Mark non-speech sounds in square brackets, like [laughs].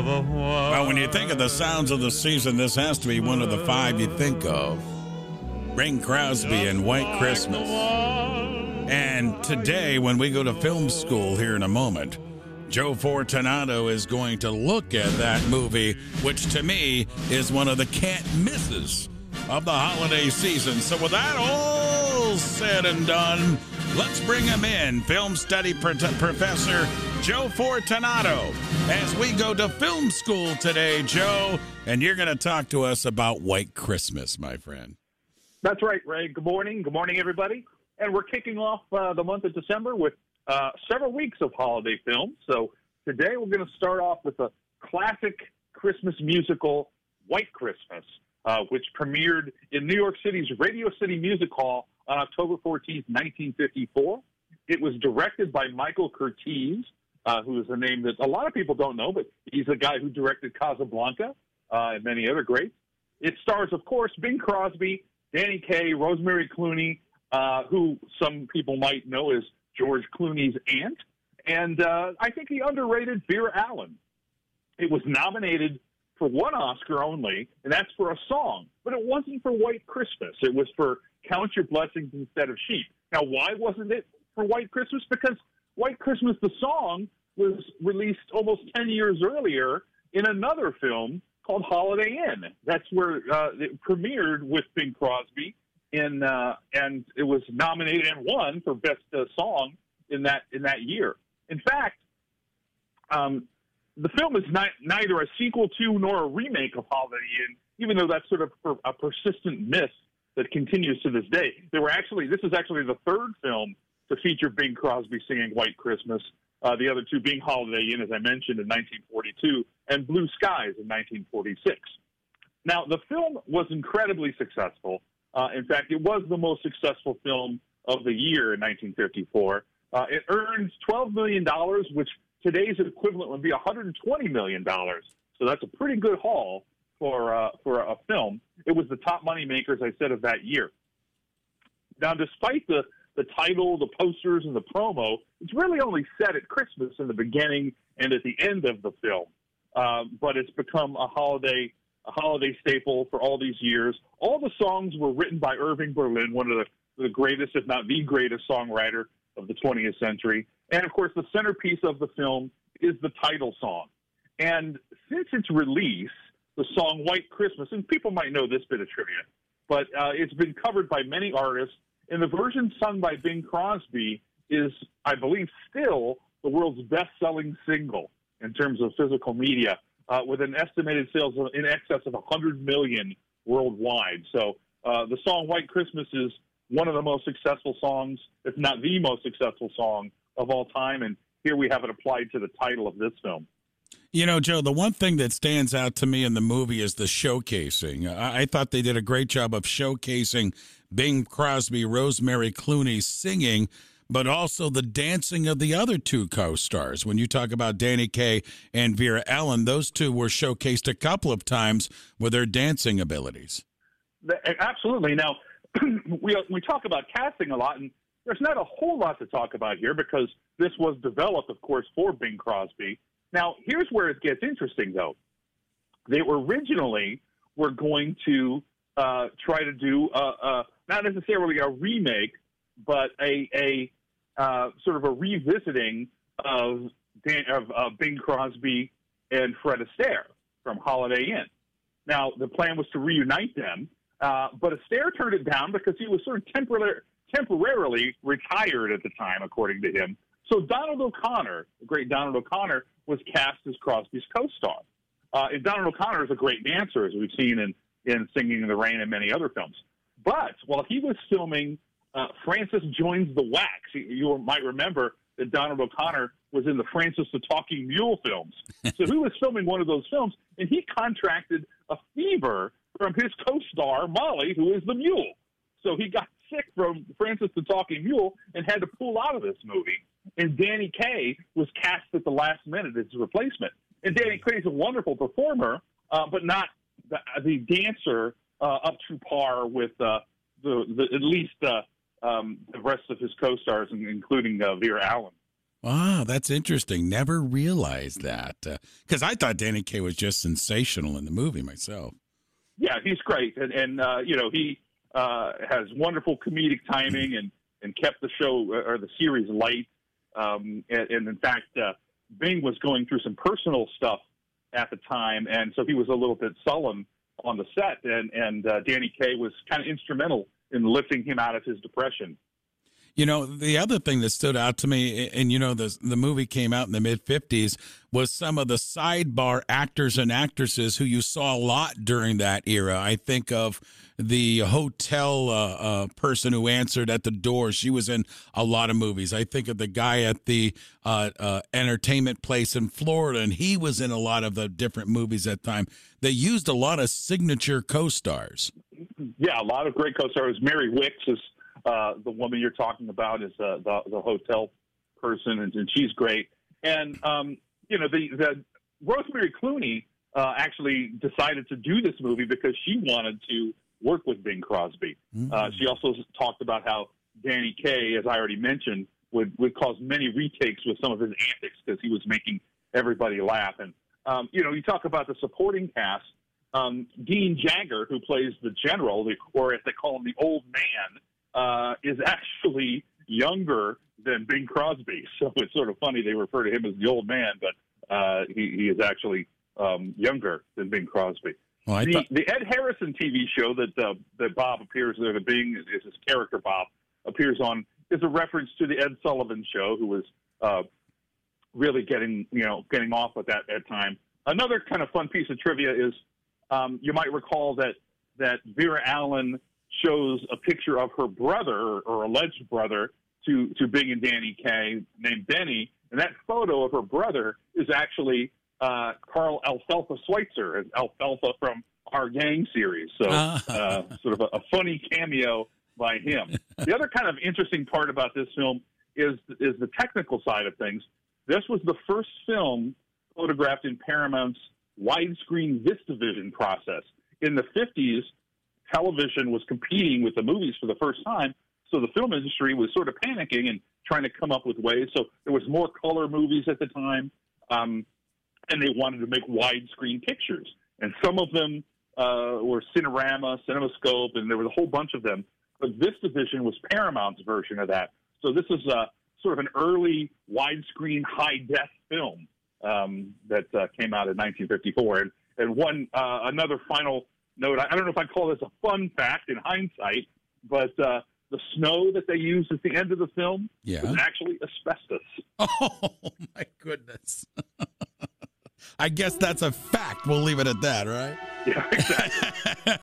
of a Well, when you think of the sounds of the season, this has to be one of the five you think of. Bing Crosby and White Christmas. And today, when we go to film school here in a moment, Joe Fortunato is going to look at that movie, which to me is one of the can't misses of the holiday season. So, with that all said and done, let's bring him in, film study pro- professor Joe Fortunato, as we go to film school today, Joe. And you're going to talk to us about White Christmas, my friend. That's right, Ray. Good morning. Good morning, everybody. And we're kicking off uh, the month of December with uh, several weeks of holiday films. So today we're going to start off with a classic Christmas musical, White Christmas, uh, which premiered in New York City's Radio City Music Hall on October 14th, 1954. It was directed by Michael Curtiz, uh, who is a name that a lot of people don't know, but he's the guy who directed Casablanca uh, and many other greats. It stars, of course, Bing Crosby, Danny Kaye, Rosemary Clooney, uh, who some people might know as George Clooney's aunt, and uh, I think the underrated Vera-Ellen. It was nominated for one Oscar only, and that's for a song. But it wasn't for White Christmas. It was for Count Your Blessings Instead of Sheep. Now, why wasn't it for White Christmas? Because White Christmas, the song, was released almost 10 years earlier in another film called Holiday Inn. That's where uh, it premiered with Bing Crosby, in, uh, and it was nominated and won for Best uh, Song in that in that year. In fact, um, the film is neither a sequel to nor a remake of Holiday Inn, even though that's sort of a persistent myth that continues to this day. There were actually this is actually the third film to feature Bing Crosby singing White Christmas. Uh, the other two being Holiday Inn, as I mentioned, in 1942, and Blue Skies in 1946. Now, the film was incredibly successful. Uh, in fact, it was the most successful film of the year in 1954. Uh, it earned $12 million, which today's equivalent would be $120 million. So that's a pretty good haul for uh, for a film. It was the top money maker, as I said, of that year. Now, despite the the title, the posters, and the promo, it's really only set at Christmas in the beginning and at the end of the film. Um, but it's become a holiday a holiday staple for all these years. All the songs were written by Irving Berlin, one of the, the greatest, if not the greatest, songwriter of the 20th century. And of course, the centerpiece of the film is the title song. And since its release, the song White Christmas, and people might know this bit of trivia, but uh, it's been covered by many artists. And the version sung by Bing Crosby is, I believe, still the world's best selling single in terms of physical media, uh, with an estimated sales in excess of 100 million worldwide. So uh, the song White Christmas is one of the most successful songs, if not the most successful song of all time. And here we have it applied to the title of this film. You know, Joe, the one thing that stands out to me in the movie is the showcasing. I, I thought they did a great job of showcasing Bing Crosby, Rosemary Clooney singing, but also the dancing of the other two co stars. When you talk about Danny Kaye and Vera-Ellen, those two were showcased a couple of times with their dancing abilities. Absolutely. Now, [clears throat] we, we talk about casting a lot, and there's not a whole lot to talk about here because this was developed, of course, for Bing Crosby. Now, here's where it gets interesting, though. They originally were going to uh, try to do a, a, not necessarily a remake, but a, a uh, sort of a revisiting of, Dan, of uh, Bing Crosby and Fred Astaire from Holiday Inn. Now, the plan was to reunite them, uh, but Astaire turned it down because he was sort of temporarily temporarily retired at the time, according to him. So Donald O'Connor, the great Donald O'Connor, was cast as Crosby's co-star. Uh, and Donald O'Connor is a great dancer, as we've seen in, in Singing in the Rain and many other films. But while he was filming uh, Francis Joins the WACS, you, you might remember that Donald O'Connor was in the Francis the Talking Mule films. [laughs] so he was filming one of those films, and he contracted a fever from his co-star Molly, who is the mule. So he got [laughs] sick from Francis the Talking Mule and had to pull out of this movie. And Danny Kaye was cast at the last minute as his replacement. And Danny Kaye is a wonderful performer, uh, but not the, the dancer up to par with uh, the, the at least uh, um, the rest of his co-stars, including uh, Vera-Ellen. Wow, that's interesting. Never realized that because uh, I thought Danny Kaye was just sensational in the movie myself. Yeah, he's great, and and uh, you know he uh, has wonderful comedic timing and and kept the show uh, or the series light. Um, and, and in fact, uh, Bing was going through some personal stuff at the time, and so he was a little bit sullen on the set, and and uh, Danny Kaye was kind of instrumental in lifting him out of his depression. You know, the other thing that stood out to me, and you know, the the movie came out in the mid '50s, was some of the sidebar actors and actresses who you saw a lot during that era. I think of the hotel uh, uh, person who answered at the door. She was in a lot of movies. I think of the guy at the uh, uh entertainment place in Florida, and he was in a lot of the different movies at the time. They used a lot of signature co-stars. Yeah, a lot of great co-stars. Mary Wickes is uh, the woman you're talking about is uh, the the hotel person, and, and she's great. And um, you know, the the Rosemary Clooney uh, actually decided to do this movie because she wanted to work with Bing Crosby. Mm-hmm. Uh, she also talked about how Danny Kaye, as I already mentioned, would would cause many retakes with some of his antics because he was making everybody laugh. And um, you know, you talk about the supporting cast. Um, Dean Jagger, who plays the general, or as they call him, the old man, uh, is actually younger than Bing Crosby. [laughs] So it's sort of funny they refer to him as the old man, but uh, he, he, is actually um, younger than Bing Crosby. Well, the, thought- the, Ed Harrison TV show that uh, that Bob appears there, the Bing is his character Bob appears on, is a reference to the Ed Sullivan show, who was uh, really getting you know getting off at that at time. Another kind of fun piece of trivia is um, you might recall that that Vera-Ellen shows a picture of her brother or alleged brother to, to Bing and Danny Kaye named Benny. And that photo of her brother is actually uh, Carl Alfalfa Switzer, Alfalfa from our gang series. So, ah. uh, sort of a, a, funny cameo by him. [laughs] the other kind of interesting part about this film is is the technical side of things. This was the first film photographed in Paramount's widescreen VistaVision process. In the 50s, television was competing with the movies for the first time. So the film industry was sort of panicking and trying to come up with ways. So there was more color movies at the time, um, and they wanted to make widescreen pictures. And some of them uh, were Cinerama, CinemaScope, and there was a whole bunch of them. But this division was Paramount's version of that. So this is uh, sort of an early widescreen high def film um, that uh, came out in 1954. And, and one uh, another final note. I don't know if I call this a fun fact in hindsight, but uh, the snow that they used at the end of the film yeah. was actually asbestos. [laughs] Oh my goodness! [laughs] I guess that's a fact. We'll leave it at that, right? Yeah, exactly. [laughs]